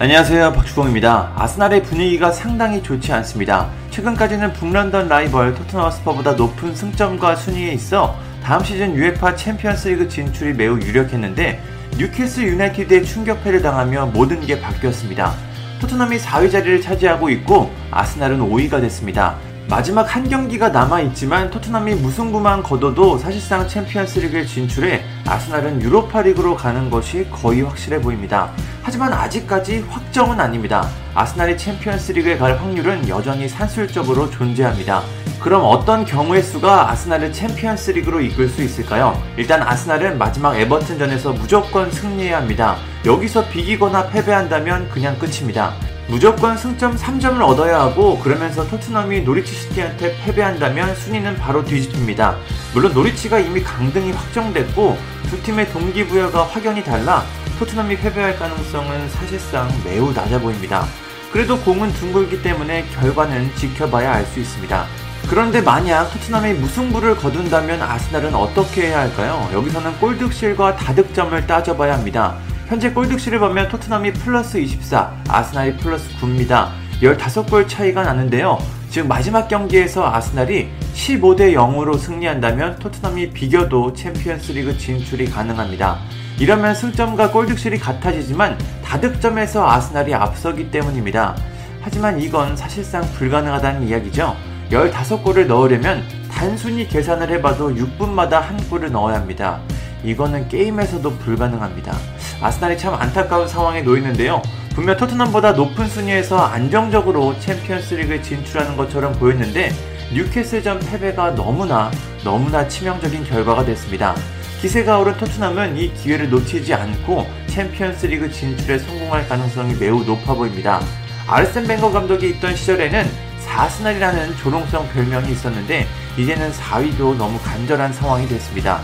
안녕하세요 박주공입니다. 아스날의 분위기가 상당히 좋지 않습니다. 최근까지는 북런던 라이벌 토트넘 스퍼보다 높은 승점과 순위에 있어 다음 시즌 UEFA 챔피언스리그 진출이 매우 유력했는데 뉴캐슬 유나이티드에 충격패를 당하며 모든 게 바뀌었습니다. 토트넘이 4위 자리를 차지하고 있고 아스날은 5위가 됐습니다. 마지막 한 경기가 남아있지만 토트넘이 무승부만 거둬도 사실상 챔피언스리그에 진출해 아스날은 유로파리그로 가는 것이 거의 확실해 보입니다. 하지만 아직까지 확정은 아닙니다. 아스날이 챔피언스리그에 갈 확률은 여전히 산술적으로 존재합니다. 그럼 어떤 경우의 수가 아스날을 챔피언스리그로 이끌 수 있을까요? 일단 아스날은 마지막 에버튼전에서 무조건 승리해야 합니다. 여기서 비기거나 패배한다면 그냥 끝입니다. 무조건 승점 3점을 얻어야 하고 그러면서 토트넘이 노리치 시티한테 패배한다면 순위는 바로 뒤집힙니다. 물론 노리치가 이미 강등이 확정됐고 두 팀의 동기부여가 확연히 달라 토트넘이 패배할 가능성은 사실상 매우 낮아 보입니다. 그래도 공은 둥글기 때문에 결과는 지켜봐야 알 수 있습니다. 그런데 만약 토트넘이 무승부를 거둔다면 아스날은 어떻게 해야 할까요? 여기서는 골득실과 다득점을 따져봐야 합니다. 현재 골득실을 보면 토트넘이 플러스 24, 아스날이 플러스 9입니다. 15골 차이가 나는데요. 즉 마지막 경기에서 아스날이 15대 0으로 승리한다면 토트넘이 비겨도 챔피언스리그 진출이 가능합니다. 이러면 승점과 골득실이 같아지지만 다득점에서 아스날이 앞서기 때문입니다. 하지만 이건 사실상 불가능하다는 이야기죠. 15골을 넣으려면 단순히 계산을 해봐도 6분마다 한 골을 넣어야 합니다. 이거는 게임에서도 불가능합니다. 아스날이 참 안타까운 상황에 놓이는데요. 분명 토트넘보다 높은 순위에서 안정적으로 챔피언스리그에 진출하는 것처럼 보였는데 뉴캐슬전 패배가 너무나 너무나 치명적인 결과가 됐습니다. 기세가 오른 토트넘은 이 기회를 놓치지 않고 챔피언스리그 진출에 성공할 가능성이 매우 높아 보입니다. 아르센 벵거 감독이 있던 시절에는 사스날이라는 조롱성 별명이 있었는데 이제는 4위도 너무 간절한 상황이 됐습니다.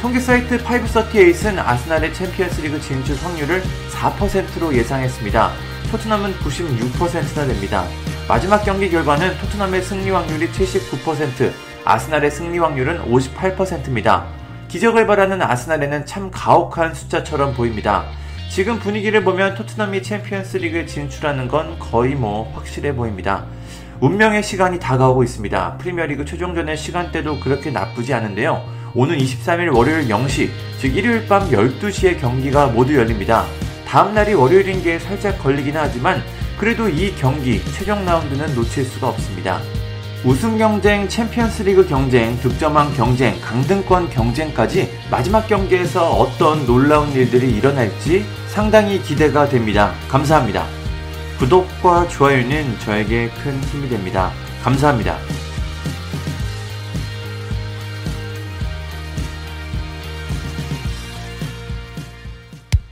통계 사이트 538은 아스날의 챔피언스리그 진출 확률을 4%로 예상했습니다. 토트넘은 96%나 됩니다. 마지막 경기 결과는 토트넘의 승리 확률이 79%, 아스날의 승리 확률은 58%입니다. 기적을 바라는 아스날에는 참 가혹한 숫자처럼 보입니다. 지금 분위기를 보면 토트넘이 챔피언스 리그에 진출하는 건 거의 뭐 확실해 보입니다. 운명의 시간이 다가오고 있습니다. 프리미어리그 최종전의 시간대도 그렇게 나쁘지 않은데요. 오는 23일 월요일 0시, 즉 일요일 밤 12시에 경기가 모두 열립니다. 다음 날이 월요일인 게 살짝 걸리긴 하지만 그래도 이 경기 최종 라운드는 놓칠 수가 없습니다. 우승 경쟁, 챔피언스 리그 경쟁, 득점왕 경쟁, 강등권 경쟁까지 마지막 경기에서 어떤 놀라운 일들이 일어날지 상당히 기대가 됩니다. 감사합니다. 구독과 좋아요는 저에게 큰 힘이 됩니다. 감사합니다.